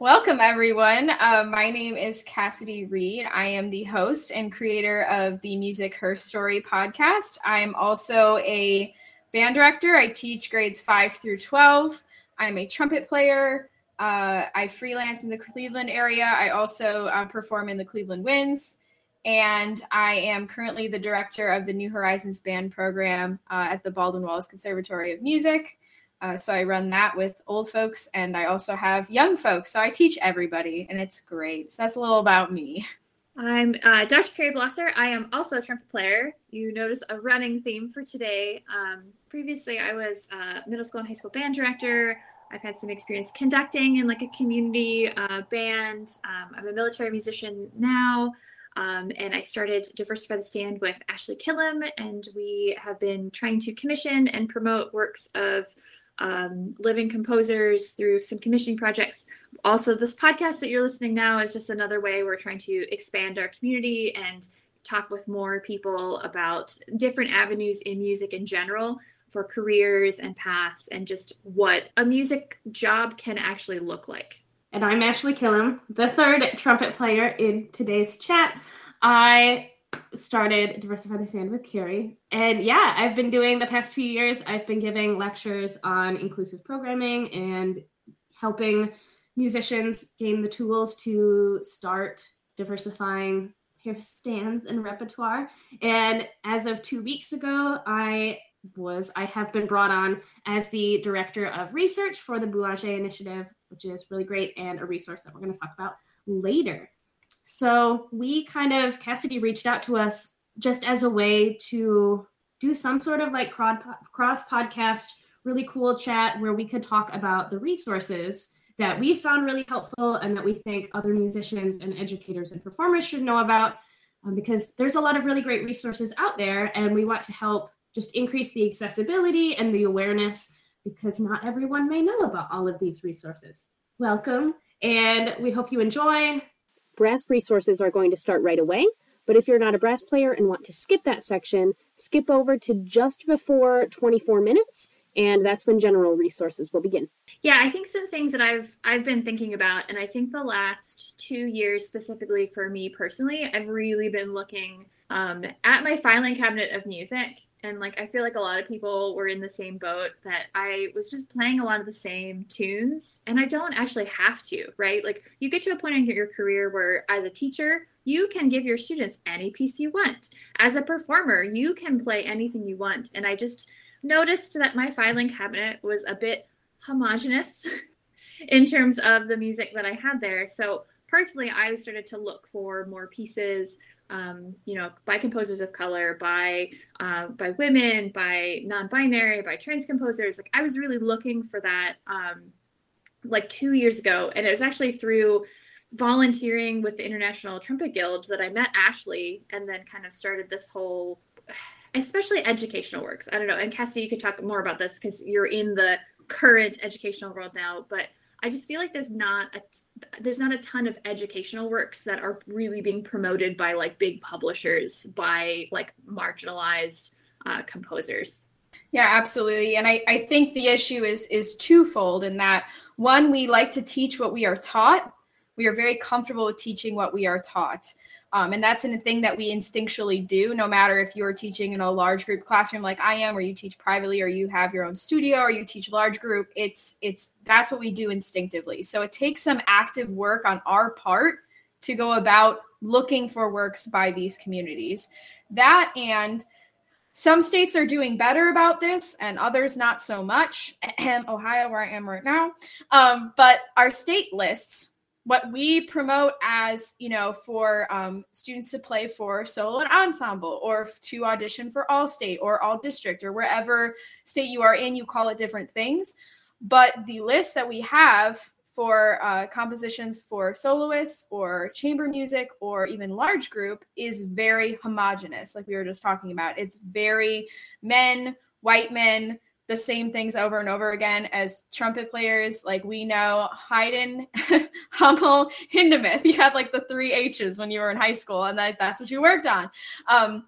Welcome, everyone. Uh, my name is Cassidy Reed. I am the host and creator of the Music Her Story podcast. I am also a band director. I teach grades 5 through 12. I'm a trumpet player. Uh, I freelance in the Cleveland area. I also uh, perform in the Cleveland Winds. And I am currently the director of the New Horizons Band program uh, at the Baldwin Wallace Conservatory of Music. Uh, so I run that with old folks, and I also have young folks. So I teach everybody, and it's great. So that's a little about me. I'm uh, Dr. Carrie Blosser. I am also a trumpet player. You notice a running theme for today. Um, previously, I was a middle school and high school band director. I've had some experience conducting in like a community uh, band. Um, I'm a military musician now. Um, and I started Diversify the Stand with Ashley Killam, and we have been trying to commission and promote works of um, living composers through some commissioning projects. Also, this podcast that you're listening now is just another way we're trying to expand our community and talk with more people about different avenues in music in general for careers and paths and just what a music job can actually look like. And I'm Ashley Killam, the third trumpet player in today's chat. I started Diversify the Stand with Carrie. And yeah, I've been doing the past few years, I've been giving lectures on inclusive programming and helping musicians gain the tools to start diversifying their stands and repertoire. And as of two weeks ago, I was I have been brought on as the director of research for the Boulanger Initiative, which is really great and a resource that we're going to talk about later. So we kind of, Cassidy reached out to us just as a way to do some sort of like cross podcast, really cool chat where we could talk about the resources that we found really helpful and that we think other musicians and educators and performers should know about um, because there's a lot of really great resources out there and we want to help just increase the accessibility and the awareness because not everyone may know about all of these resources. Welcome, and we hope you enjoy. Brass resources are going to start right away, but if you're not a brass player and want to skip that section, skip over to just before 24 minutes and that's when general resources will begin. Yeah, I think some things that I've I've been thinking about and I think the last 2 years specifically for me personally, I've really been looking um, at my filing cabinet of music and like i feel like a lot of people were in the same boat that i was just playing a lot of the same tunes. And i don't actually have to right? Like you get to a point in your career where as a teacher you can give your students any piece you want. As a performer you can play anything you want. And i just noticed that my filing cabinet was a bit homogenous in terms of the music that i had there. So personally i started to look for more pieces um, you know, by composers of color, by uh, by women, by non-binary, by trans composers. Like I was really looking for that um, like two years ago, and it was actually through volunteering with the International Trumpet Guild that I met Ashley, and then kind of started this whole, especially educational works. I don't know, and Cassie, you could talk more about this because you're in the current educational world now, but I just feel like there's not a there's not a ton of educational works that are really being promoted by like big publishers by like marginalized uh, composers. Yeah, absolutely. And I, I think the issue is is twofold in that one, we like to teach what we are taught. We are very comfortable with teaching what we are taught. Um, and that's a thing that we instinctually do, no matter if you're teaching in a large group classroom like I am, or you teach privately, or you have your own studio, or you teach large group. It's it's that's what we do instinctively. So it takes some active work on our part to go about looking for works by these communities. That and some states are doing better about this, and others not so much. Ohio, where I am right now, um, but our state lists what we promote as you know for um, students to play for solo and ensemble or to audition for all state or all district or wherever state you are in you call it different things. But the list that we have for uh, compositions for soloists or chamber music or even large group is very homogenous like we were just talking about. It's very men white men the same things over and over again as trumpet players. Like we know Haydn, Hummel, Hindemith. You had like the three H's when you were in high school, and that, that's what you worked on. Um,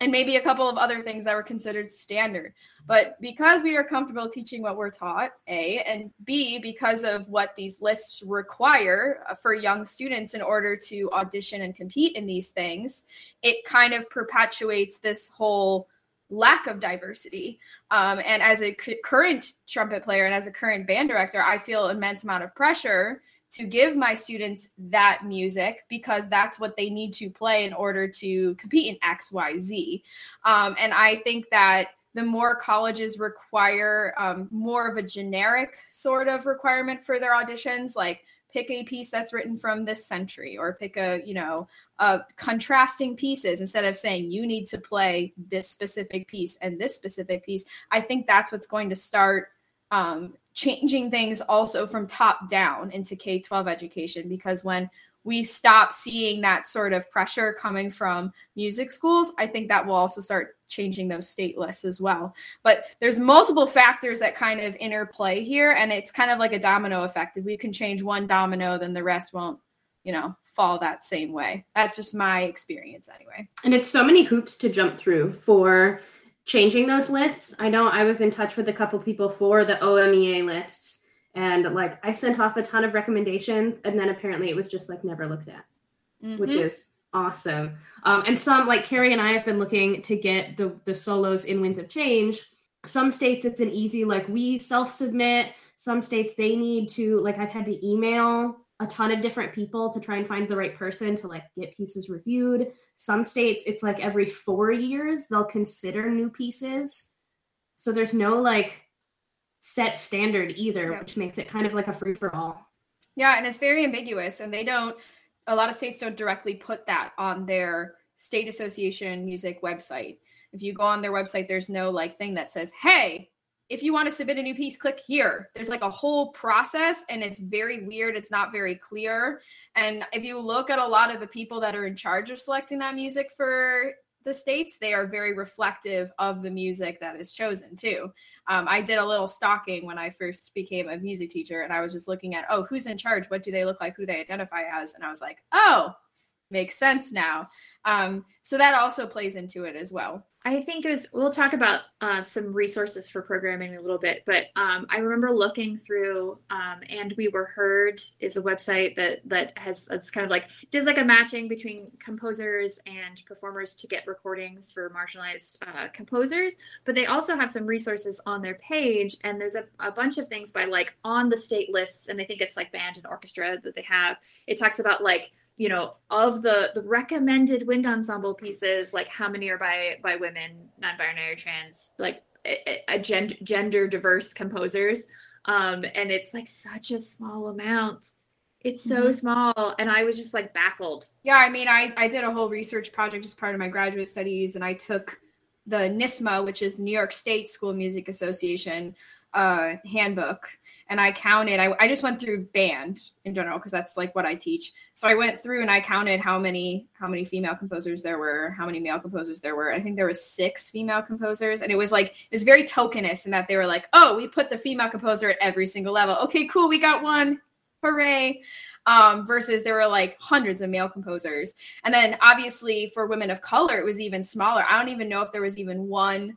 and maybe a couple of other things that were considered standard. But because we are comfortable teaching what we're taught, A, and B, because of what these lists require uh, for young students in order to audition and compete in these things, it kind of perpetuates this whole lack of diversity. Um, and as a c- current trumpet player and as a current band director, I feel immense amount of pressure to give my students that music because that's what they need to play in order to compete in X, Y, Z. Um, and I think that the more colleges require um, more of a generic sort of requirement for their auditions, like pick a piece that's written from this century or pick a you know contrasting pieces instead of saying you need to play this specific piece and this specific piece. I think that's what's going to start um, changing things also from top down into K 12 education because when we stop seeing that sort of pressure coming from music schools, I think that will also start changing those state lists as well. But there's multiple factors that kind of interplay here, and it's kind of like a domino effect. If we can change one domino, then the rest won't, you know, fall that same way. That's just my experience anyway. And it's so many hoops to jump through for changing those lists. I know I was in touch with a couple people for the OMEA lists and like I sent off a ton of recommendations and then apparently it was just like never looked at, mm-hmm. which is awesome. Um, and some like Carrie and I have been looking to get the the solos in Winds of Change. Some states it's an easy like we self submit. Some states they need to like I've had to email a ton of different people to try and find the right person to like get pieces reviewed. Some states it's like every 4 years they'll consider new pieces. So there's no like set standard either, yeah. which makes it kind of like a free for all. Yeah, and it's very ambiguous and they don't a lot of states don't directly put that on their state association music website. If you go on their website there's no like thing that says, "Hey, if you want to submit a new piece, click here. There's like a whole process and it's very weird. It's not very clear. And if you look at a lot of the people that are in charge of selecting that music for the states, they are very reflective of the music that is chosen too. Um, I did a little stalking when I first became a music teacher and I was just looking at, oh, who's in charge? What do they look like? Who they identify as? And I was like, oh, makes sense now. Um, so that also plays into it as well. I think was, we'll talk about uh, some resources for programming in a little bit, but um, I remember looking through um, and we were heard is a website that, that has, it's kind of like, does like a matching between composers and performers to get recordings for marginalized uh, composers, but they also have some resources on their page and there's a, a bunch of things by like on the state lists. And I think it's like band and orchestra that they have. It talks about like you know of the the recommended wind ensemble pieces like how many are by by women non-binary or trans like a, a gender, gender diverse composers um and it's like such a small amount it's so mm-hmm. small and i was just like baffled yeah i mean i i did a whole research project as part of my graduate studies and i took the NYSSMA, which is New York State School Music Association, uh, handbook and I counted. I, I just went through band in general because that's like what I teach. So I went through and I counted how many how many female composers there were, how many male composers there were. I think there was six female composers, and it was like it was very tokenist in that they were like, oh, we put the female composer at every single level. Okay, cool, we got one, hooray! Um, versus there were like hundreds of male composers, and then obviously for women of color, it was even smaller. I don't even know if there was even one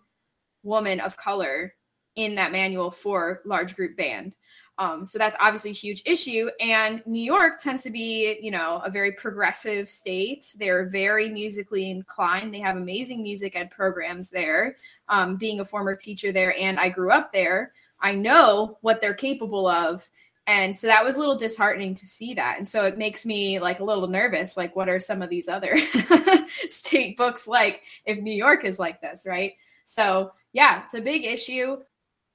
woman of color in that manual for large group band. Um, so that's obviously a huge issue. And New York tends to be, you know, a very progressive state. They're very musically inclined. They have amazing music ed programs there. Um, being a former teacher there and I grew up there, I know what they're capable of. And so that was a little disheartening to see that. And so it makes me like a little nervous. Like, what are some of these other state books like if New York is like this, right? So, yeah, it's a big issue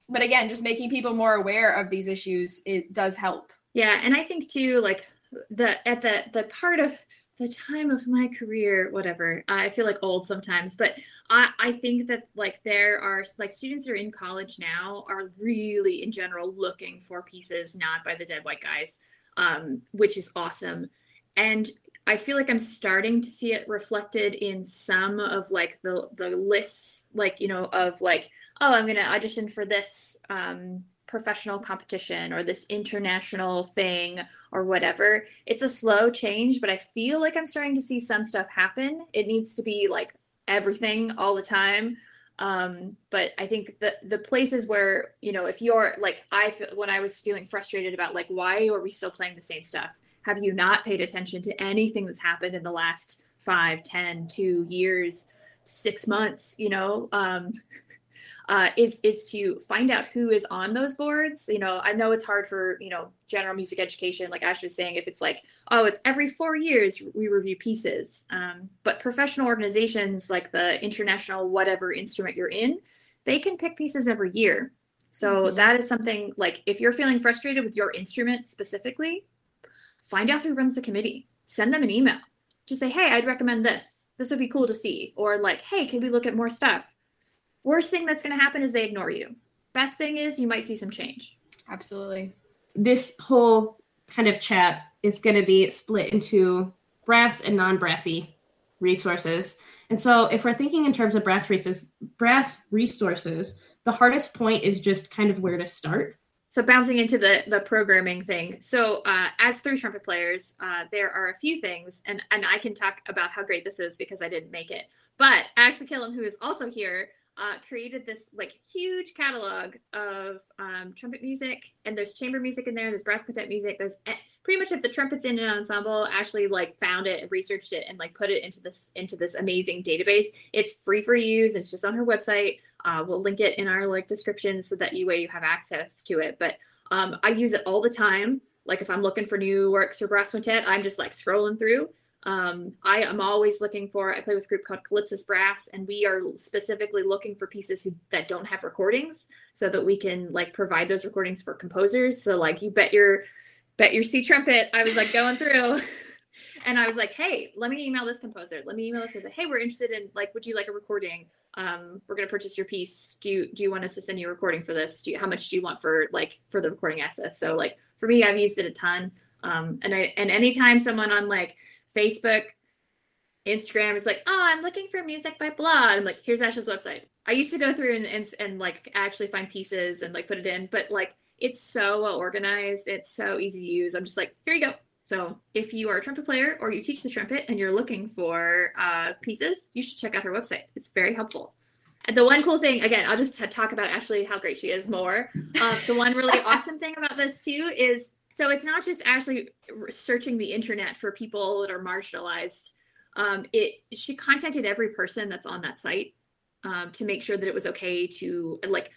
but again just making people more aware of these issues it does help. Yeah and i think too like the at the the part of the time of my career whatever i feel like old sometimes but i i think that like there are like students that are in college now are really in general looking for pieces not by the dead white guys um which is awesome. And I feel like I'm starting to see it reflected in some of like the the lists, like you know, of like, oh, I'm gonna audition for this um, professional competition or this international thing or whatever. It's a slow change, but I feel like I'm starting to see some stuff happen. It needs to be like everything all the time um but i think the the places where you know if you're like i feel when i was feeling frustrated about like why are we still playing the same stuff? Have you not paid attention to anything that's happened in the last five ten two years six months you know? Um uh, is is to find out who is on those boards. You know, I know it's hard for you know general music education, like Ash was saying, if it's like, oh, it's every four years we review pieces. Um, but professional organizations like the international whatever instrument you're in, they can pick pieces every year. So mm-hmm. that is something like if you're feeling frustrated with your instrument specifically, find out who runs the committee. Send them an email. Just say, hey, I'd recommend this. This would be cool to see. Or like, hey, can we look at more stuff? Worst thing that's going to happen is they ignore you. Best thing is you might see some change. Absolutely. This whole kind of chat is going to be split into brass and non-brassy resources. And so if we're thinking in terms of brass resources, brass resources, the hardest point is just kind of where to start. So bouncing into the the programming thing. So uh, as three trumpet players, uh, there are a few things, and and I can talk about how great this is because I didn't make it. But Ashley Killam, who is also here, uh, created this like huge catalog of um, trumpet music, and there's chamber music in there. There's brass quintet music. There's eh, pretty much if the trumpet's in an ensemble, Ashley like found it and researched it and like put it into this into this amazing database. It's free for use. It's just on her website. Uh, we'll link it in our like description so that you way you have access to it. But um, I use it all the time. Like if I'm looking for new works for brass quintet, I'm just like scrolling through um, I am always looking for, I play with a group called Calypsis Brass, and we are specifically looking for pieces who, that don't have recordings so that we can like provide those recordings for composers. So like you bet your, bet your C trumpet, I was like going through and I was like, hey, let me email this composer. Let me email this hey, we're interested in like, would you like a recording? Um, we're going to purchase your piece. Do you, do you want us to send you a recording for this? Do you, how much do you want for like, for the recording access? So like for me, I've used it a ton. Um, and I, and anytime someone on like, Facebook, Instagram is like, oh, I'm looking for music by blah. I'm like, here's Ash's website. I used to go through and, and, and like actually find pieces and like put it in, but like it's so well organized. It's so easy to use. I'm just like, here you go. So if you are a trumpet player or you teach the trumpet and you're looking for uh, pieces, you should check out her website. It's very helpful. And the one cool thing, again, I'll just talk about Ashley, how great she is more. Uh, the one really awesome thing about this too is so it's not just actually searching the internet for people that are marginalized. Um, it she contacted every person that's on that site um, to make sure that it was okay to like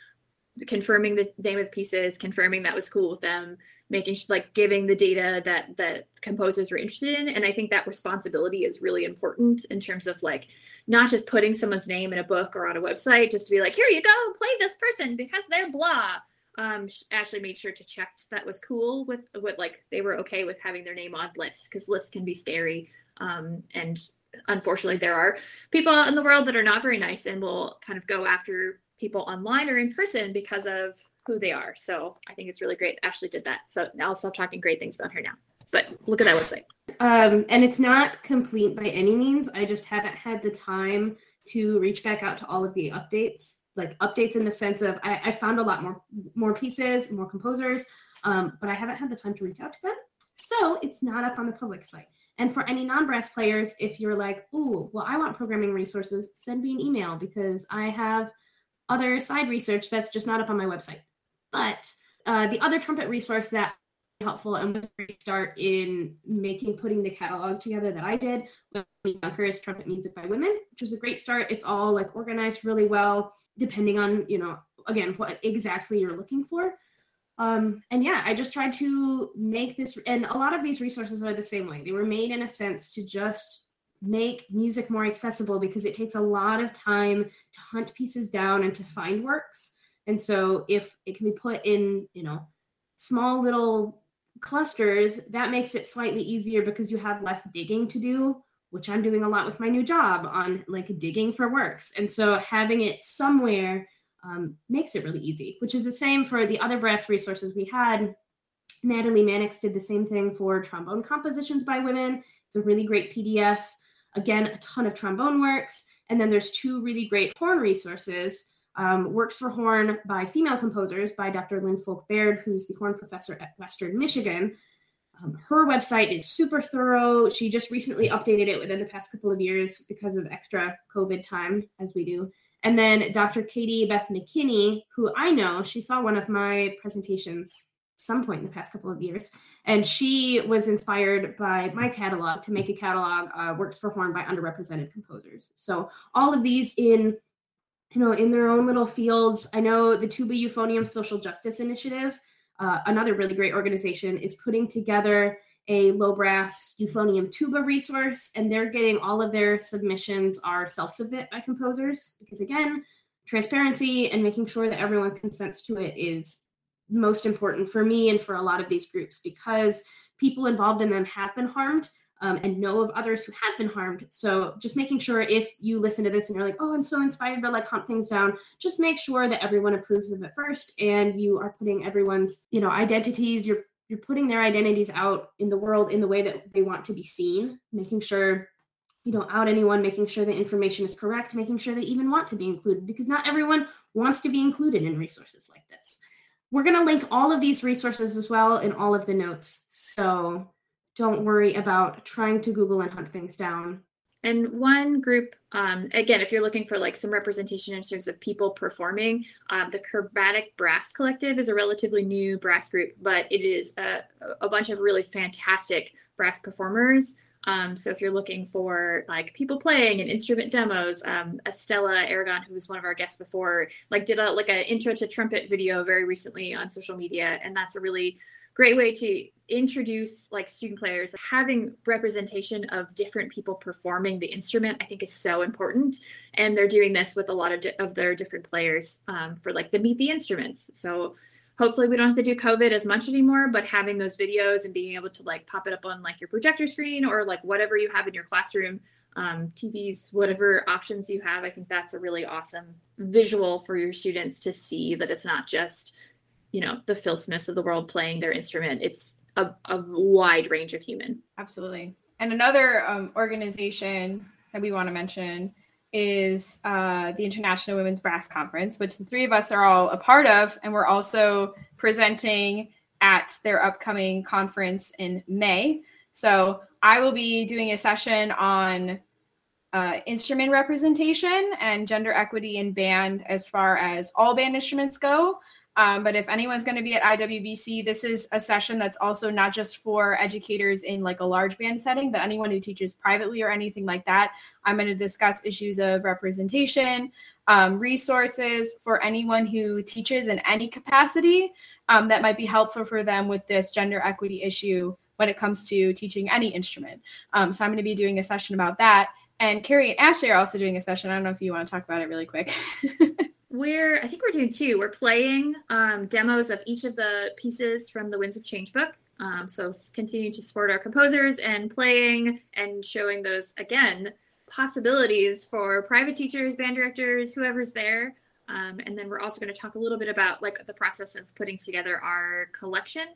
confirming the name of the pieces, confirming that was cool with them, making like giving the data that that composers were interested in. And I think that responsibility is really important in terms of like not just putting someone's name in a book or on a website just to be like, here you go, play this person because they're blah um, Ashley made sure to check that was cool with what like they were okay with having their name on lists because lists can be scary. Um, and unfortunately, there are people in the world that are not very nice and will kind of go after people online or in person because of who they are. So I think it's really great. Ashley did that. So I'll stop talking great things about her now. But look at that website. Um, and it's not complete by any means. I just haven't had the time to reach back out to all of the updates like updates in the sense of I, I found a lot more more pieces, more composers, um, but I haven't had the time to reach out to them. So it's not up on the public site. And for any non-brass players, if you're like, oh, well, I want programming resources, send me an email because I have other side research that's just not up on my website. But uh, the other trumpet resource that helpful and was a great start in making putting the catalog together that I did with Younker's Trumpet Music by Women, which was a great start. It's all like organized really well, depending on, you know, again, what exactly you're looking for. Um, and yeah, I just tried to make this, and a lot of these resources are the same way. They were made in a sense to just make music more accessible because it takes a lot of time to hunt pieces down and to find works. And so if it can be put in, you know, small little clusters, that makes it slightly easier because you have less digging to do, which I'm doing a lot with my new job on like digging for works. And so having it somewhere um, makes it really easy, which is the same for the other brass resources we had. Natalie Mannix did the same thing for trombone compositions by women. It's a really great PDF. Again, a ton of trombone works. And then there's two really great horn resources um, works for horn by female composers by Dr. Lin Foulk Baird, who's the horn professor at Western Michigan. Um, her website is super thorough. She just recently updated it within the past couple of years because of extra COVID time, as we do. And then Dr. Katie Beth McKinney, who I know, she saw one of my presentations some point in the past couple of years. And she was inspired by my catalog to make a catalog, uh, Works for Horn by Underrepresented Composers. So all of these in, you know, in their own little fields. I know the Tuba Euphonium Social Justice Initiative, uh, another really great organization, is putting together a low brass euphonium tuba resource, and they're getting all of their submissions are self-submit by composers because again, transparency and making sure that everyone consents to it is most important for me and for a lot of these groups because people involved in them have been harmed um, and know of others who have been harmed. So just making sure if you listen to this and you're like, oh, I'm so inspired to like hunt things down, just make sure that everyone approves of it first and you are putting everyone's, you know, identities, you're you're putting their identities out in the world in the way that they want to be seen, making sure you don't out anyone, making sure the information is correct, making sure they even want to be included because not everyone wants to be included in resources like this. We're going to link all of these resources as well in all of the notes. So don't worry about trying to Google and hunt things down. And one group, um, again, if you're looking for like some representation in terms of people performing, um, the Chromatic Brass Collective is a relatively new brass group, but it is a, a bunch of really fantastic brass performers um, so if you're looking for like people playing and instrument demos, um, Estella Aragon, who was one of our guests before, like did a like an intro to trumpet video very recently on social media, and that's a really great way to introduce like student players. Having representation of different people performing the instrument, I think, is so important, and they're doing this with a lot of di- of their different players um, for like the meet the instruments. So hopefully we don't have to do covid as much anymore but having those videos and being able to like pop it up on like your projector screen or like whatever you have in your classroom um, tvs whatever options you have i think that's a really awesome visual for your students to see that it's not just you know the phil smiths of the world playing their instrument. It's a, a wide range of human. Absolutely. And another um, organization that we want to mention is uh, the International Women's Brass Conference, which the three of us are all a part of, and we're also presenting at their upcoming conference in May. So I will be doing a session on uh, instrument representation and gender equity in band as far as all band instruments go. Um, but if anyone's going to be at IWBC, this is a session that's also not just for educators in like a large band setting, but anyone who teaches privately or anything like that. I'm going to discuss issues of representation, um, resources for anyone who teaches in any capacity um, that might be helpful for them with this gender equity issue when it comes to teaching any instrument. Um, so I'm going to be doing a session about that. And Carrie and Ashley are also doing a session. I don't know if you want to talk about it really quick. we're i think we're doing two. We're playing um, demos of each of the pieces from the winds of change book. Um, so continue to support our composers and playing and showing those again possibilities for private teachers band directors whoever's there. Um, and then we're also going to talk a little bit about like the process of putting together our collection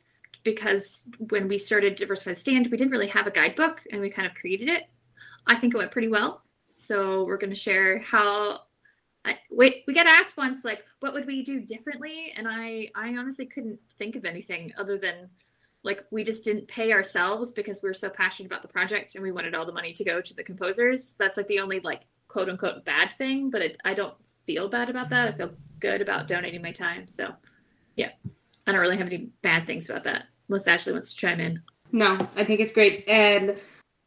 because when we started diversified stand we didn't really have a guidebook and we kind of created it. I think it went pretty well. So we're going to share how I, wait, we got asked once, like, what would we do differently? And I, I honestly couldn't think of anything other than, like, we just didn't pay ourselves because we were so passionate about the project and we wanted all the money to go to the composers. That's like the only, like, quote unquote bad thing, but it, I don't feel bad about that. I feel good about donating my time. So, yeah, I don't really have any bad things about that. Unless Ashley wants to chime in. No, I think it's great. And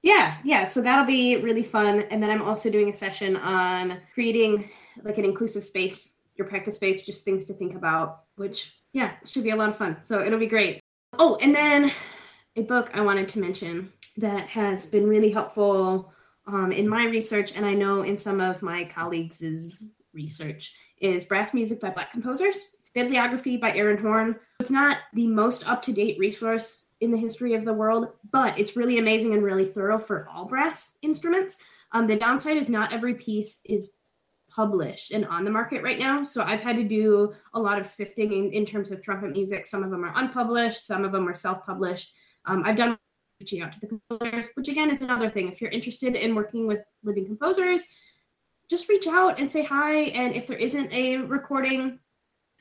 yeah, yeah, so that'll be really fun. And then I'm also doing a session on creating like an inclusive space, your practice space, just things to think about, which, yeah, should be a lot of fun. So it'll be great. Oh, and then a book I wanted to mention that has been really helpful um, in my research, and I know in some of my colleagues' research, is Brass Music by Black Composers. It's bibliography by Aaron Horne. It's not the most up to date resource in the history of the world, but it's really amazing and really thorough for all brass instruments. Um, the downside is not every piece is published and on the market right now. So I've had to do a lot of sifting in, in terms of trumpet music. Some of them are unpublished, some of them are self published. Um, I've done reaching out to the composers, which again is another thing. If you're interested in working with living composers, just reach out and say hi. And if there isn't a recording,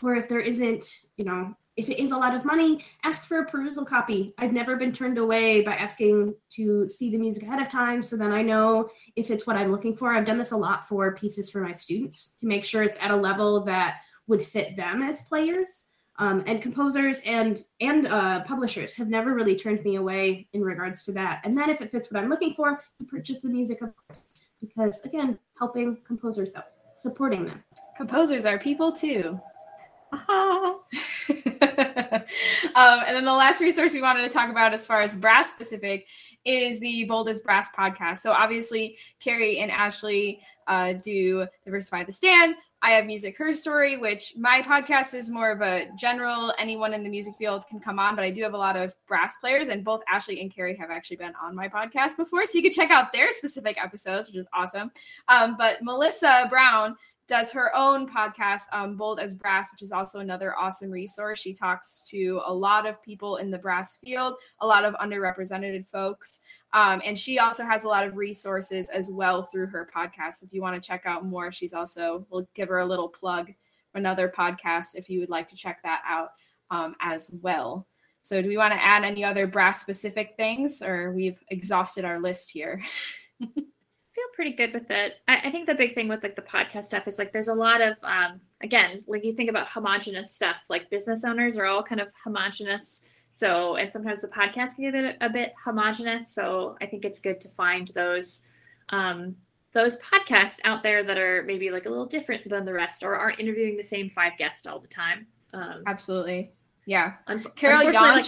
or if there isn't, you know, if it is a lot of money, ask for a perusal copy. I've never been turned away by asking to see the music ahead of time so then I know if it's what I'm looking for. I've done this a lot for pieces for my students to make sure it's at a level that would fit them as players. Um, and composers and and uh, publishers have never really turned me away in regards to that. And then if it fits what I'm looking for, you purchase the music, of course, because again, helping composers out, supporting them. Composers are people too. um, and then the last resource we wanted to talk about as far as brass specific is the Bold as Brass podcast. So obviously, Carrie and Ashley uh, do Diversify the Stand. I have Music Her Story, which my podcast is more of a general, anyone in the music field can come on, but I do have a lot of brass players, and both Ashley and Carrie have actually been on my podcast before. So you can check out their specific episodes, which is awesome. Um, but Melissa Brown does her own podcast, um, Bold as Brass, which is also another awesome resource. She talks to a lot of people in the brass field, a lot of underrepresented folks. Um, and she also has a lot of resources as well through her podcast. If you want to check out more, she's also, we'll give her a little plug another podcast if you would like to check that out um, as well. So, do we want to add any other brass specific things, or we've exhausted our list here? feel pretty good with it. I, I, think the big thing with like the podcast stuff is like there's a lot of um again, like you think about homogenous stuff, like business owners are all kind of homogenous. So and sometimes the podcast can get a, a bit homogenous. So I think it's good to find those um those podcasts out there that are maybe like a little different than the rest or aren't interviewing the same five guests all the time. Um, Absolutely. Yeah. Carol Jantsch, like,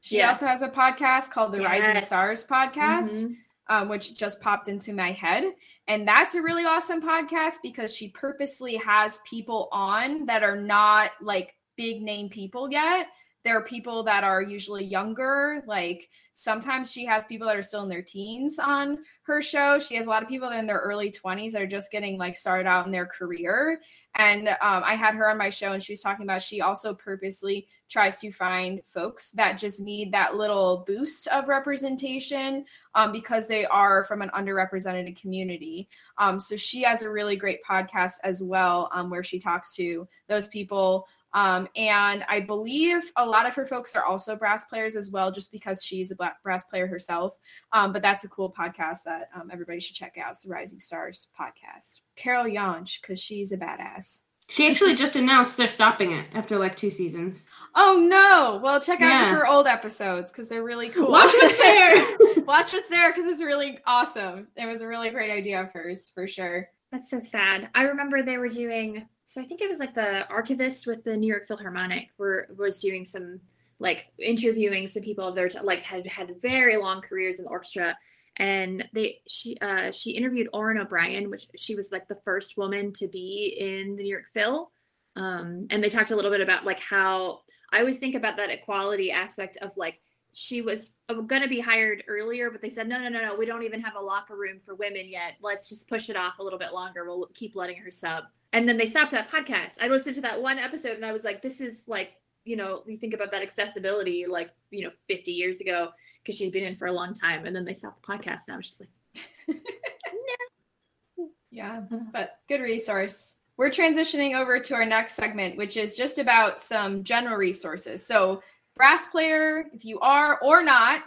she yeah. also has a podcast called the yes. Rising Stars podcast. Mm-hmm um, which just popped into my head. And that's a really awesome podcast because she purposely has people on that are not like big name people yet. There are people that are usually younger. Like sometimes she has people that are still in their teens on her show. She has a lot of people that are in their early 20s that are just getting like started out in their career. And um, I had her on my show and she was talking about she also purposely tries to find folks that just need that little boost of representation um, because they are from an underrepresented community. Um, so she has a really great podcast as well um, where she talks to those people. Um, and I believe a lot of her folks are also brass players as well, just because she's a brass player herself. Um, but that's a cool podcast that um, everybody should check out. It's the Rising Stars podcast. Carol Jantsch, because she's a badass. She actually just announced they're stopping it after like two seasons. Oh no! Well, check out yeah. her old episodes because they're really cool. Watch what's there. Watch what's there because it's really awesome. It was a really great idea of hers for sure. That's so sad. I remember they were doing. So I think it was like the archivist with the New York Philharmonic were was doing some like interviewing some people of their t- like had had very long careers in the orchestra and they she uh she interviewed Orin O'Brien, which she was like the first woman to be in the New York Phil. Um, and they talked a little bit about like how I always think about that equality aspect of like she was uh, going to be hired earlier, but they said no, no, no, no, we don't even have a locker room for women yet. Let's just push it off a little bit longer. We'll keep letting her sub. And then they stopped that podcast. I listened to that one episode and I was like, this is like you know, you think about that accessibility like, you know, 50 years ago because she'd been in for a long time and then they stopped the podcast and I was just like, no. Yeah, but good resource. We're transitioning over to our next segment, which is just about some general resources. So, brass player, if you are or not,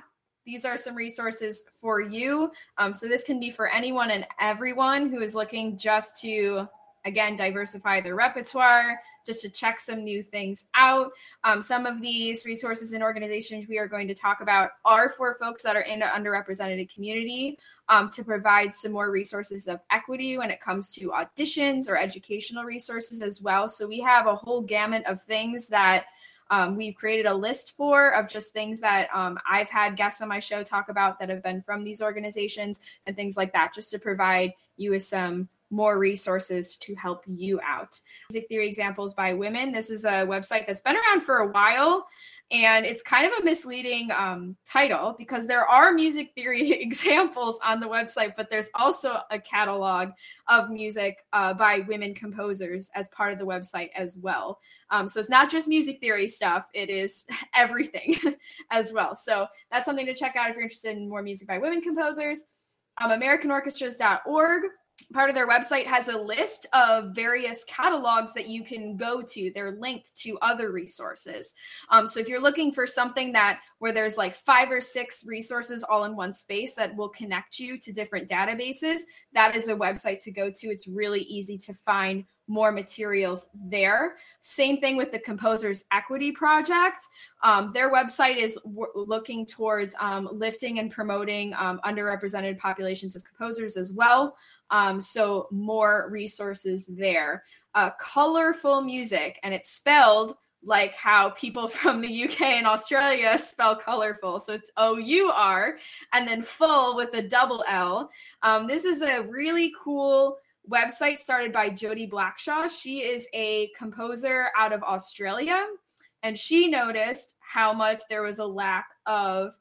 these are some resources for you. Um, so, this can be for anyone and everyone who is looking just to again diversify their repertoire just to check some new things out um, some of these resources and organizations we are going to talk about are for folks that are in an underrepresented community um, to provide some more resources of equity when it comes to auditions or educational resources as well so we have a whole gamut of things that um, we've created a list for of just things that um, I've had guests on my show talk about that have been from these organizations and things like that, just to provide you with some more resources to help you out. Music Theory Examples by Women. This is a website that's been around for a while and it's kind of a misleading um, title because there are music theory examples on the website, but there's also a catalog of music uh, by women composers as part of the website as well. Um, so it's not just music theory stuff, it is everything as well. So that's something to check out if you're interested in more music by women composers. Um, AmericanOrchestras.org part of their website has a list of various catalogs that you can go to. They're linked to other resources. Um, so if you're looking for something that where there's like five or six resources all in one space that will connect you to different databases, that is a website to go to. It's really easy to find more materials there. Same thing with the Composers Equity Project. Um, their website is w- looking towards um, lifting and promoting um, underrepresented populations of composers as well. Um, so more resources there. Uh, colorful music, and it's spelled like how people from the UK and Australia spell colorful. So it's O U R and then full with a double L. Um, this is a really cool website started by Jodie Blackshaw. She is a composer out of Australia, and she noticed how much there was a lack of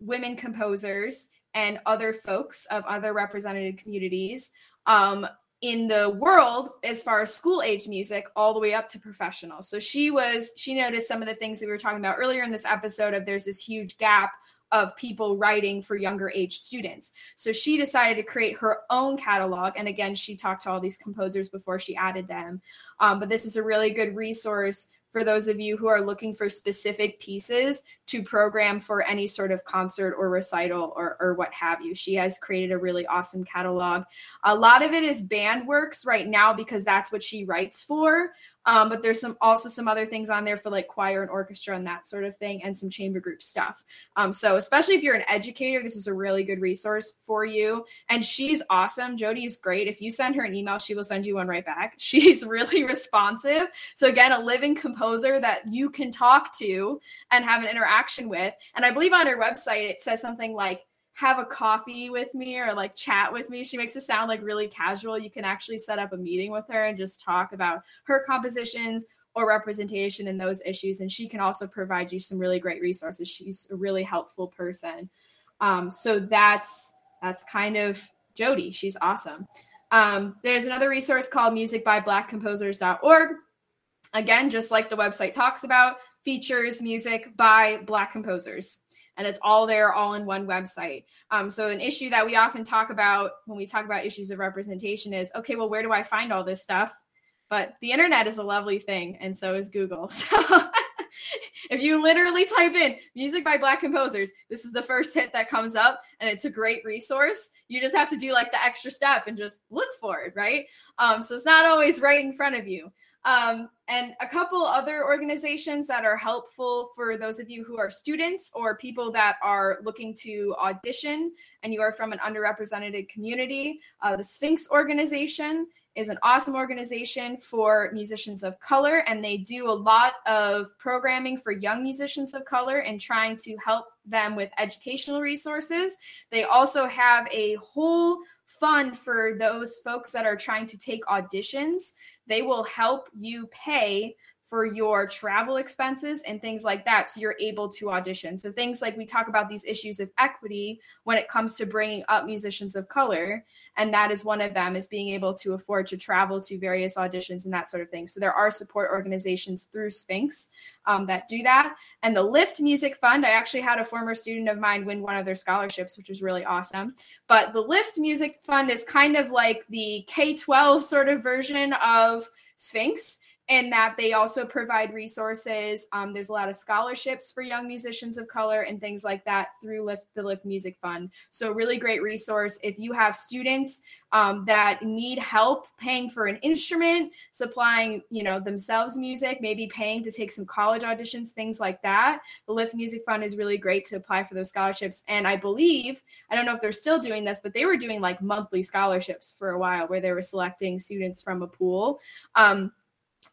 women composers and other folks of other represented communities um, in the world as far as school age music all the way up to professional so she was she noticed some of the things that we were talking about earlier in this episode of there's this huge gap of people writing for younger age students. So she decided to create her own catalog. And again, she talked to all these composers before she added them. Um, but this is a really good resource for those of you who are looking for specific pieces to program for any sort of concert or recital or, or what have you. She has created a really awesome catalog. A lot of it is band works right now because that's what she writes for. Um, but there's some also some other things on there for like choir and orchestra and that sort of thing, and some chamber group stuff. Um, so especially if you're an educator, this is a really good resource for you. And she's awesome. Jodie's great. If you send her an email, she will send you one right back. She's really responsive. So again, a living composer that you can talk to and have an interaction with. And I believe on her website it says something like have a coffee with me or like chat with me. She makes it sound like really casual. You can actually set up a meeting with her and just talk about her compositions or representation in those issues. And she can also provide you some really great resources. She's a really helpful person. Um, so that's that's kind of Jodie. She's awesome. Um, there's another resource called musicbyblackcomposers.org. Again, just like the website talks about, features music by Black composers and it's all there all in one website. Um, so an issue that we often talk about when we talk about issues of representation is okay well where do i find all this stuff? But the internet is a lovely thing and so is google. So if you literally type in music by black composers this is the first hit that comes up and it's a great resource. You just have to do like the extra step and just look for it right? Um, so it's not always right in front of you um, and a couple other organizations that are helpful for those of you who are students or people that are looking to audition and you are from an underrepresented community. Uh, the Sphinx organization is an awesome organization for musicians of color, and they do a lot of programming for young musicians of color and trying to help them with educational resources. They also have a whole fund for those folks that are trying to take auditions they will help you pay for your travel expenses and things like that so you're able to audition. So things like we talk about these issues of equity when it comes to bringing up musicians of color and that is one of them is being able to afford to travel to various auditions and that sort of thing. So there are support organizations through sphinx um, that do that. And the lift music fund i actually had a former student of mine win one of their scholarships which was really awesome. But the lift music fund is kind of like the k-12 sort of version of sphinx and that they also provide resources. Um, there's a lot of scholarships for young musicians of color and things like that through Lift the Lift Music Fund. So really great resource if you have students um, that need help paying for an instrument, supplying you know themselves music, maybe paying to take some college auditions, things like that. The Lift Music Fund is really great to apply for those scholarships. And I believe I don't know if they're still doing this, but they were doing like monthly scholarships for a while where they were selecting students from a pool. Um,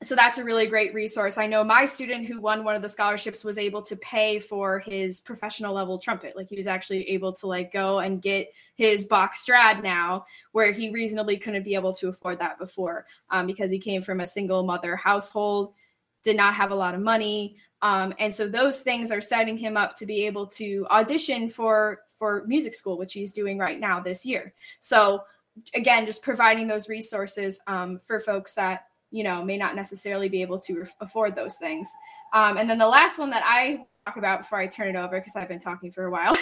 so that's a really great resource. I know my student who won one of the scholarships was able to pay for his professional level trumpet. Like he was actually able to like go and get his Bach Strad now, where he reasonably couldn't be able to afford that before um, because he came from a single mother household, did not have a lot of money, um, and so those things are setting him up to be able to audition for for music school, which he's doing right now this year. So again, just providing those resources um, for folks that you know may not necessarily be able to afford those things um, and then the last one that i talk about before I turn it over because I've been talking for a while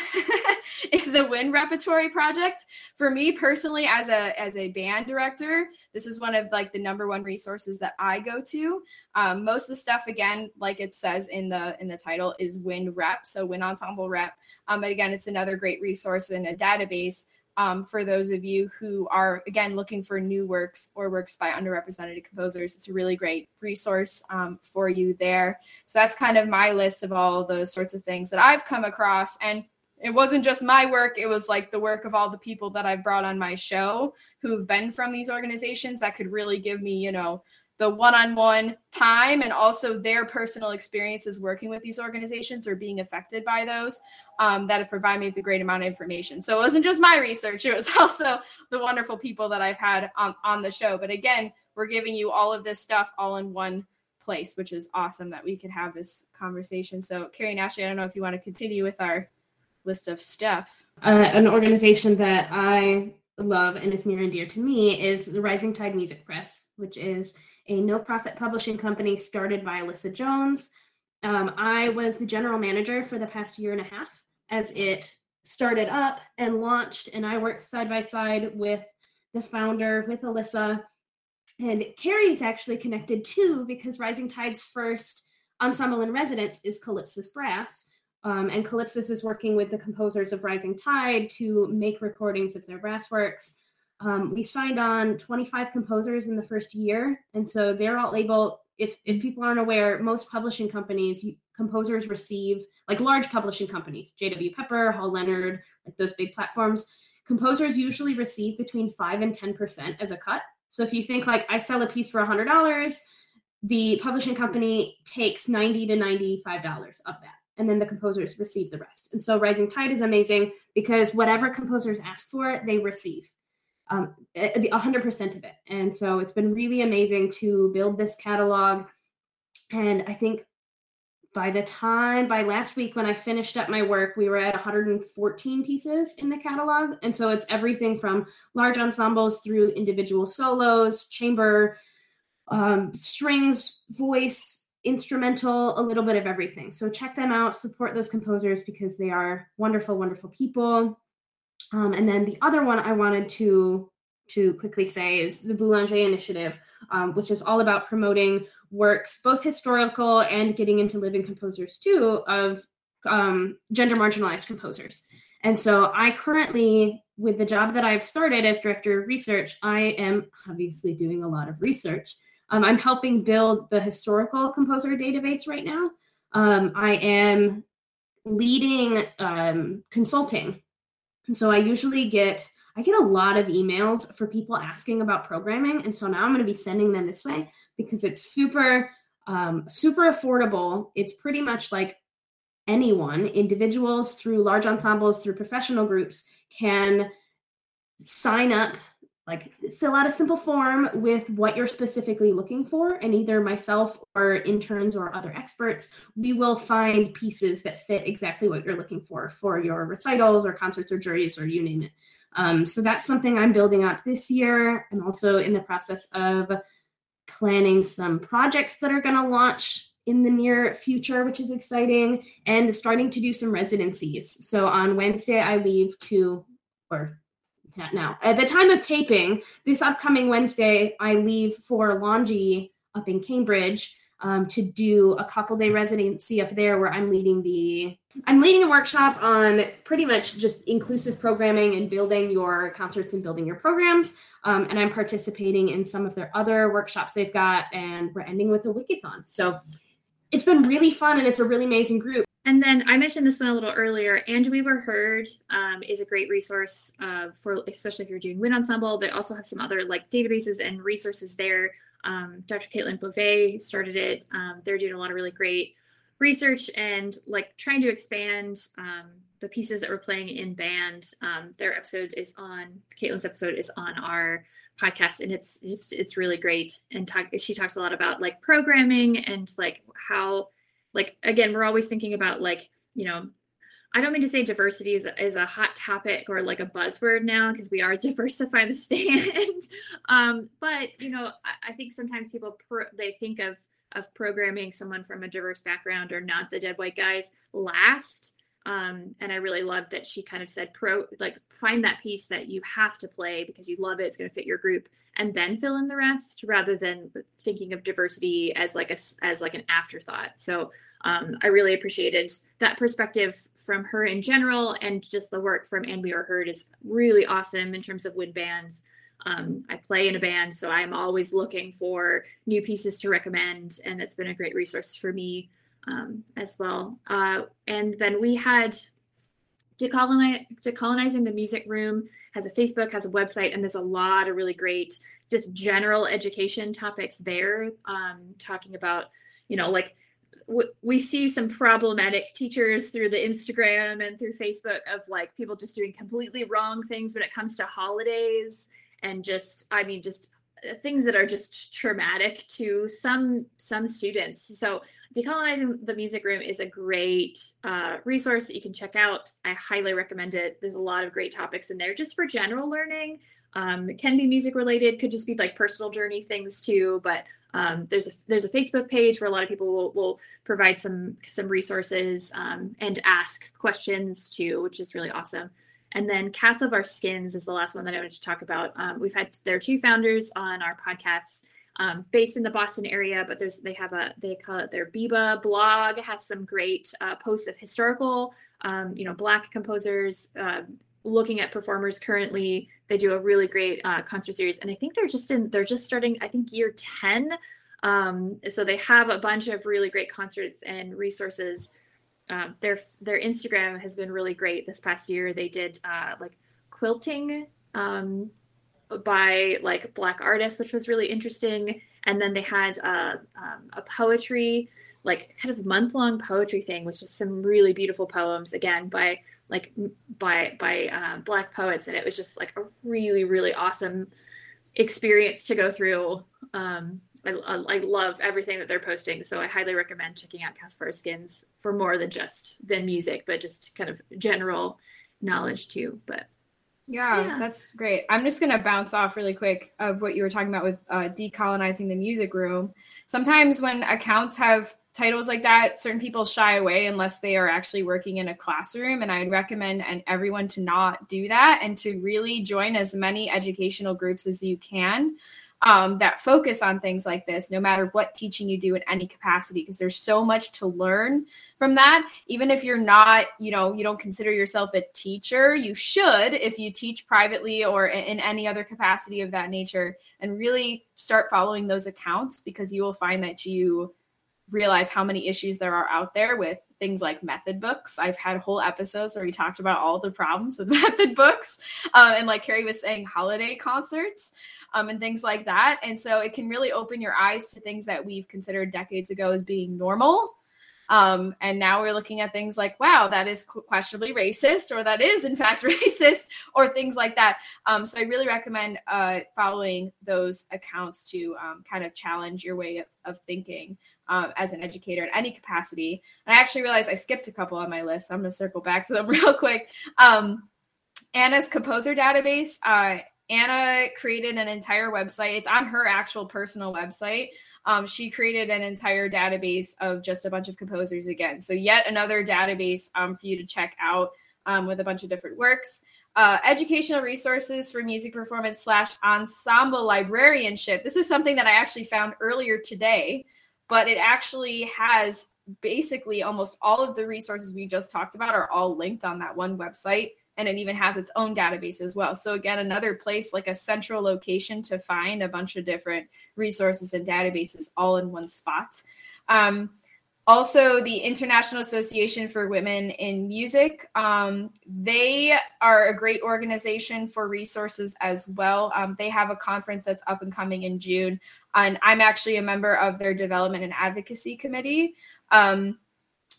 is the Wind Repertory project. For me personally, as a as a band director, this is one of like the number one resources that I go to. Um, most of the stuff, again, like it says in the in the title, is Wind Rep, so Wind Ensemble Rep. Um, but again, it's another great resource in a database um, for those of you who are again looking for new works or works by underrepresented composers it's a really great resource um, for you there. So that's kind of my list of all those sorts of things that i've come across. And it wasn't just my work it was like the work of all the people that i've brought on my show who've been from these organizations that could really give me you know the one-on-one time and also their personal experiences working with these organizations or being affected by those um, that have provided me with a great amount of information. So it wasn't just my research it was also the wonderful people that i've had on, on the show. But again we're giving you all of this stuff all in one place which is awesome that we could have this conversation. So carrie and ashley i don't know if you want to continue with our list of stuff. Uh, an organization that i love and is near and dear to me is the rising tide music press which is a no profit publishing company started by Alyssa Jones. Um, I was the general manager for the past year and a half as it started up and launched, and I worked side by side with the founder, with Alyssa. And Carrie's actually connected too because Rising Tide's first ensemble in residence is Calypsis Brass. Um, and Calypsis is working with the composers of Rising Tide to make recordings of their brass works. Um, we signed on 25 composers in the first year, and so they're all able. If if people aren't aware, most publishing companies composers receive like large publishing companies, J.W. Pepper, Hal Leonard, like those big platforms. Composers usually receive between five and ten percent as a cut. So if you think like I sell a piece for hundred dollars, the publishing company takes ninety to ninety-five dollars of that and then the composers receive the rest. And so Rising Tide is amazing because whatever composers ask for, they receive um, 100% of it. And so it's been really amazing to build this catalog. And I think by the time, by last week when I finished up my work, we were at 114 pieces in the catalog. And so it's everything from large ensembles through individual solos, chamber, um, strings, voice, instrumental, a little bit of everything. So check them out, support those composers because they are wonderful, wonderful people. Um, and then the other one I wanted to to quickly say is the Boulanger Initiative, um, which is all about promoting works, both historical and getting into living composers too, of um, gender marginalized composers. And so I currently, with the job that I've started as director of research, I am obviously doing a lot of research. Um, I'm helping build the historical composer database right now. Um, I am leading um, consulting so I usually get I get a lot of emails for people asking about programming, and so now I'm going to be sending them this way because it's super um, super affordable. It's pretty much like anyone, individuals through large ensembles, through professional groups, can sign up like fill out a simple form with what you're specifically looking for and either myself or interns or other experts we will find pieces that fit exactly what you're looking for for your recitals or concerts or juries or you name it. Um, so that's something i'm building up this year. I'm also in the process of planning some projects that are going to launch in the near future which is exciting and starting to do some residencies. So on wednesday i leave to or now. At the time of taping, this upcoming Wednesday, I leave for Longy up in Cambridge um, to do a couple day residency up there where I'm leading the I'm leading a workshop on pretty much just inclusive programming and building your concerts and building your programs. Um, and I'm participating in some of their other workshops they've got, and we're ending with a Wikithon. So it's been really fun and it's a really amazing group. And then I mentioned this one a little earlier. And We Were Heard um, is a great resource uh, for, especially if you're doing wind ensemble. They also have some other like databases and resources there. Um, Dr. Caitlin Beauvais started it. Um, they're doing a lot of really great research and like trying to expand um, the pieces that we're playing in band. Um, their episode is on Caitlin's episode is on our podcast, and it's just it's really great. And talk, she talks a lot about like programming and like how like again we're always thinking about like you know I don't mean to say diversity is, is a hot topic or like a buzzword now because we are diversify the stand. um, but you know, I, I, think sometimes people per, they think of of programming someone from a diverse background or not the dead white guys last um, and I really love that she kind of said, pro, like, find that piece that you have to play because you love it, it's going to fit your group, and then fill in the rest rather than thinking of diversity as like a, as like an afterthought. So um, I really appreciated that perspective from her in general, and just the work from And We Were Heard is really awesome in terms of wind bands. Um, I play in a band, so I'm always looking for new pieces to recommend, and it's been a great resource for me um, as well. Uh, and then we had decolonize, decolonizing the music room has a Facebook, has a website, and there's a lot of really great just general education topics there, um, talking about you know like we see some problematic teachers through the Instagram and through Facebook of like people just doing completely wrong things when it comes to holidays and just I mean just things that are just traumatic to some some students. So decolonizing the music room is a great uh, resource that you can check out. I highly recommend it. There's a lot of great topics in there just for general learning. Um, it can be music related could just be like personal journey things too but um, there's a there's a facebook page where a lot of people will, will provide some some resources um, and ask questions too which is really awesome and then Castle of Our Skins is the last one that I wanted to talk about. Um, we've had their two founders on our podcast, um, based in the Boston area, but there's they have a they call it their Biba blog has some great uh, posts of historical, um, you know, Black composers. Uh, looking at performers currently they do a really great uh, concert series and i think they're just in they're just starting i think year 10 um, so they have a bunch of really great concerts and resources um, their their Instagram has been really great this past year. They did uh, like quilting um, by like black artists, which was really interesting. And then they had uh, um, a poetry, like kind of month long poetry thing, which is some really beautiful poems again by like by by uh, black poets, and it was just like a really really awesome experience to go through. Um, I, I, love everything that they're posting. So I highly recommend checking out Our Skins for more than just than music, but just kind of general knowledge too. But yeah, yeah. that's great. I'm just gonna bounce off really quick of what you were talking about with uh, decolonizing the music room. Sometimes when accounts have titles like that, certain people shy away unless they are actually working in a classroom. And I'd recommend and everyone to not do that and to really join as many educational groups as you can um, that focus on things like this, no matter what teaching you do in any capacity, because there's so much to learn from that. Even if you're not, you know, you don't consider yourself a teacher, you should if you teach privately or in any other capacity of that nature, and really start following those accounts because you will find that you realize how many issues there are out there with things like method books. I've had whole episodes where we talked about all the problems with method books. Um, and like Carrie was saying, holiday concerts um, and things like that. And so it can really open your eyes to things that we've considered decades ago as being normal. Um, and now we're looking at things like, wow, that is questionably racist, or that is in fact racist, or things like that. Um, so I really recommend uh, following those accounts to um, kind of challenge your way of, of thinking um, as an educator in any capacity. And I actually realized I skipped a couple on my list. So I'm going to circle back to them real quick. Um, Anna's composer database. Uh, Anna created an entire website. It's on her actual personal website. Um, she created an entire database of just a bunch of composers again. So, yet another database um, for you to check out um, with a bunch of different works. Uh, educational resources for music performance slash ensemble librarianship. This is something that I actually found earlier today but it actually has basically almost all of the resources we just talked about are all linked on that one website and it even has its own database as well. So again another place like a central location to find a bunch of different resources and databases all in one spot. Um, also the international association for women in music um, they are a great organization for resources as well. Um, they have a conference that's up and coming in june and i'm actually a member of their development and advocacy committee um,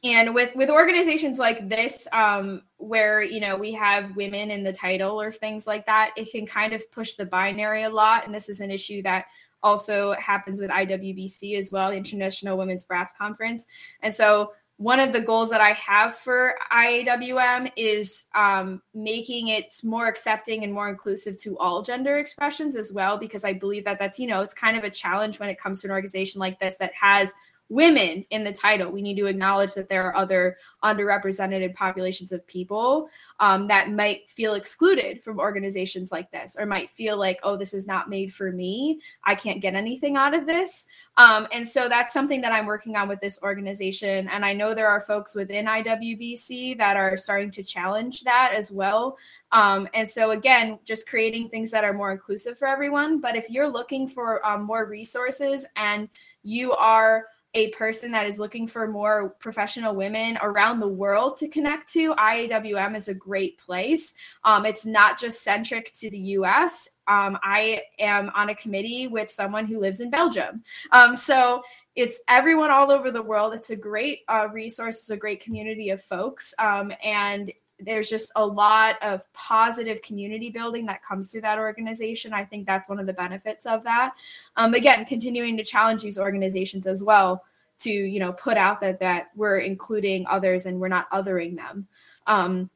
and with with organizations like this um, where you know we have women in the title or things like that it can kind of push the binary a lot and this is an issue that also happens with IWBC as well, the International Women's Brass Conference. And so one of the goals that I have for IAWM is um, making it more accepting and more inclusive to all gender expressions as well, because I believe that that's, you know, it's kind of a challenge when it comes to an organization like this that has women in the title. We need to acknowledge that there are other underrepresented populations of people um, that might feel excluded from organizations like this or might feel like, oh, this is not made for me. I can't get anything out of this. Um, and so that's something that I'm working on with this organization. And I know there are folks within IWBC that are starting to challenge that as well. Um, and so, again, just creating things that are more inclusive for everyone. But if you're looking for um, more resources and you are a person that is looking for more professional women around the world to connect to, IAWM is a great place. Um, it's not just centric to the US. Um, I am on a committee with someone who lives in Belgium. Um, so it's everyone all over the world. It's a great uh, resource, it's a great community of folks. Um, and there's just a lot of positive community building that comes through that organization. I think that's one of the benefits of that. Um, again, continuing to challenge these organizations as well to you know put out that that we're including others and we're not othering them. Um,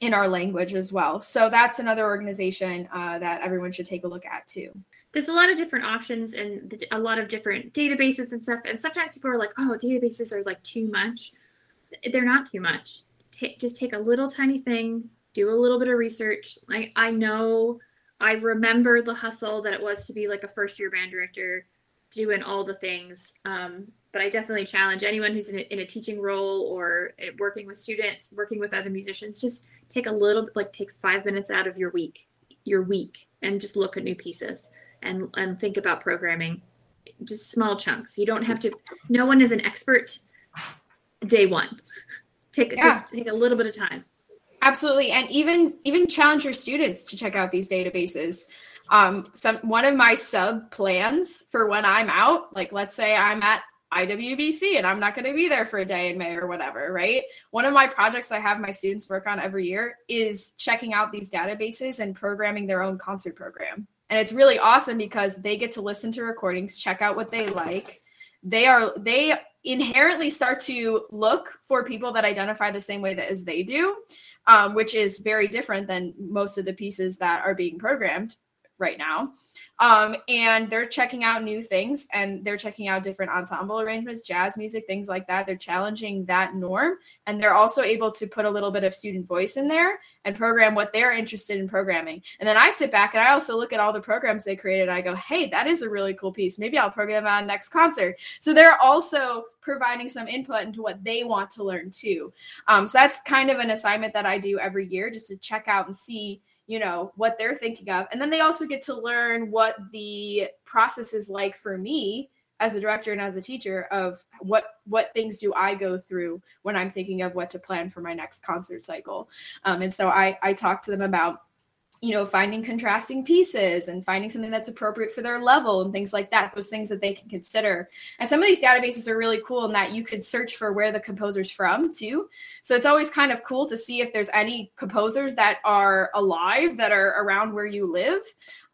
in our language as well. So that's another organization uh, that everyone should take a look at too. There's a lot of different options and a lot of different databases and stuff. And sometimes people are like, "Oh, databases are like too much." They're not too much just take a little tiny thing, do a little bit of research. I, I know, I remember the hustle that it was to be like a first year band director, doing all the things. Um, but I definitely challenge anyone who's in a, in a teaching role or working with students, working with other musicians, just take a little, like take five minutes out of your week, your week, and just look at new pieces and and think about programming. Just small chunks. You don't have to. No one is an expert day one take yeah. just take a little bit of time absolutely and even even challenge your students to check out these databases um some one of my sub plans for when i'm out like let's say i'm at IWBC and I'm not going to be there for a day in May or whatever, right? One of my projects I have my students work on every year is checking out these databases and programming their own concert program. And it's really awesome because they get to listen to recordings, check out what they like. They are they inherently start to look for people that identify the same way that as they do, um, which is very different than most of the pieces that are being programmed right now. Um, and they're checking out new things and they're checking out different ensemble arrangements, jazz music, things like that. They're challenging that norm. And they're also able to put a little bit of student voice in there and program what they're interested in programming. And then I sit back and I also look at all the programs they created. I go, hey, that is a really cool piece. Maybe I'll program that on next concert. So they're also providing some input into what they want to learn too. Um, so that's kind of an assignment that I do every year just to check out and see you know what they're thinking of and then they also get to learn what the process is like for me as a director and as a teacher of what what things do I go through when I'm thinking of what to plan for my next concert cycle. Um, and so I I talk to them about you know, finding contrasting pieces and finding something that's appropriate for their level and things like that, those things that they can consider. And some of these databases are really cool in that you could search for where the composer's from too. So it's always kind of cool to see if there's any composers that are alive that are around where you live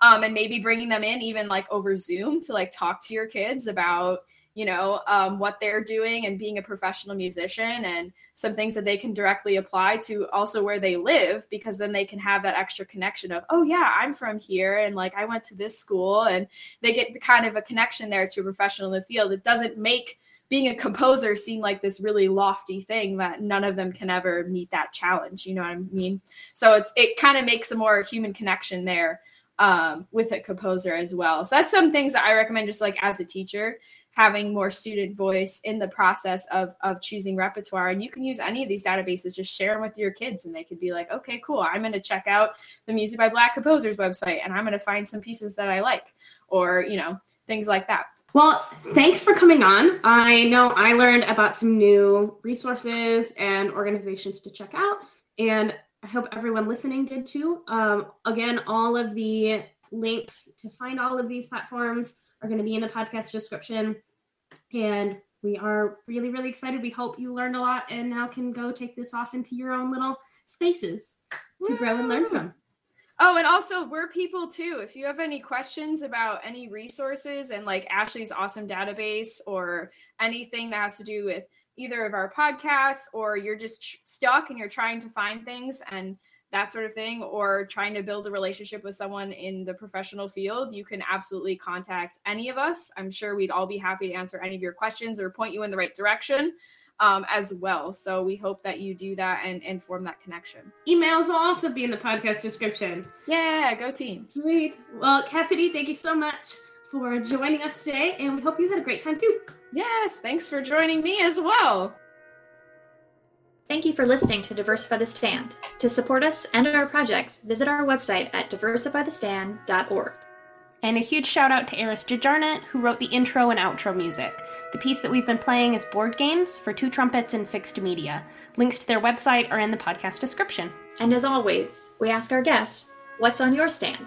um, and maybe bringing them in even like over Zoom to like talk to your kids about you know um, what they're doing and being a professional musician and some things that they can directly apply to also where they live because then they can have that extra connection of oh yeah i'm from here and like i went to this school and they get the kind of a connection there to a professional in the field. It doesn't make being a composer seem like this really lofty thing that none of them can ever meet that challenge you know what i mean? So it's it kind of makes a more human connection there um, with a composer as well. So that's some things that i recommend just like as a teacher having more student voice in the process of of choosing repertoire. And you can use any of these databases just share them with your kids and they could be like okay cool i'm going to check out the music by black composers website and i'm going to find some pieces that i like or you know things like that. Well, thanks for coming on. I know I learned about some new resources and organizations to check out, and I hope everyone listening did too. Um, again, all of the links to find all of these platforms are going to be in the podcast description. And we are really, really excited. We hope you learned a lot and now can go take this off into your own little spaces to Woo! grow and learn from. Oh, and also we're people too. If you have any questions about any resources and like Ashley's awesome database or anything that has to do with either of our podcasts or you're just stuck and you're trying to find things and that sort of thing, or trying to build a relationship with someone in the professional field, you can absolutely contact any of us. I'm sure we'd all be happy to answer any of your questions or point you in the right direction um, as well. So we hope that you do that and, and form that connection. Emails will also be in the podcast description. Yeah, go team. Sweet. Well, Cassidy, thank you so much for joining us today, and we hope you had a great time too. Yes, thanks for joining me as well. Thank you for listening to Diversify the Stand. To support us and our projects, visit our website at diversifythestand.org. And a huge shout out to Eris Jajarnet, who wrote the intro and outro music. The piece that we've been playing is Board Games for Two Trumpets and Fixed Media. Links to their website are in the podcast description. And as always, we ask our guests, what's on your stand?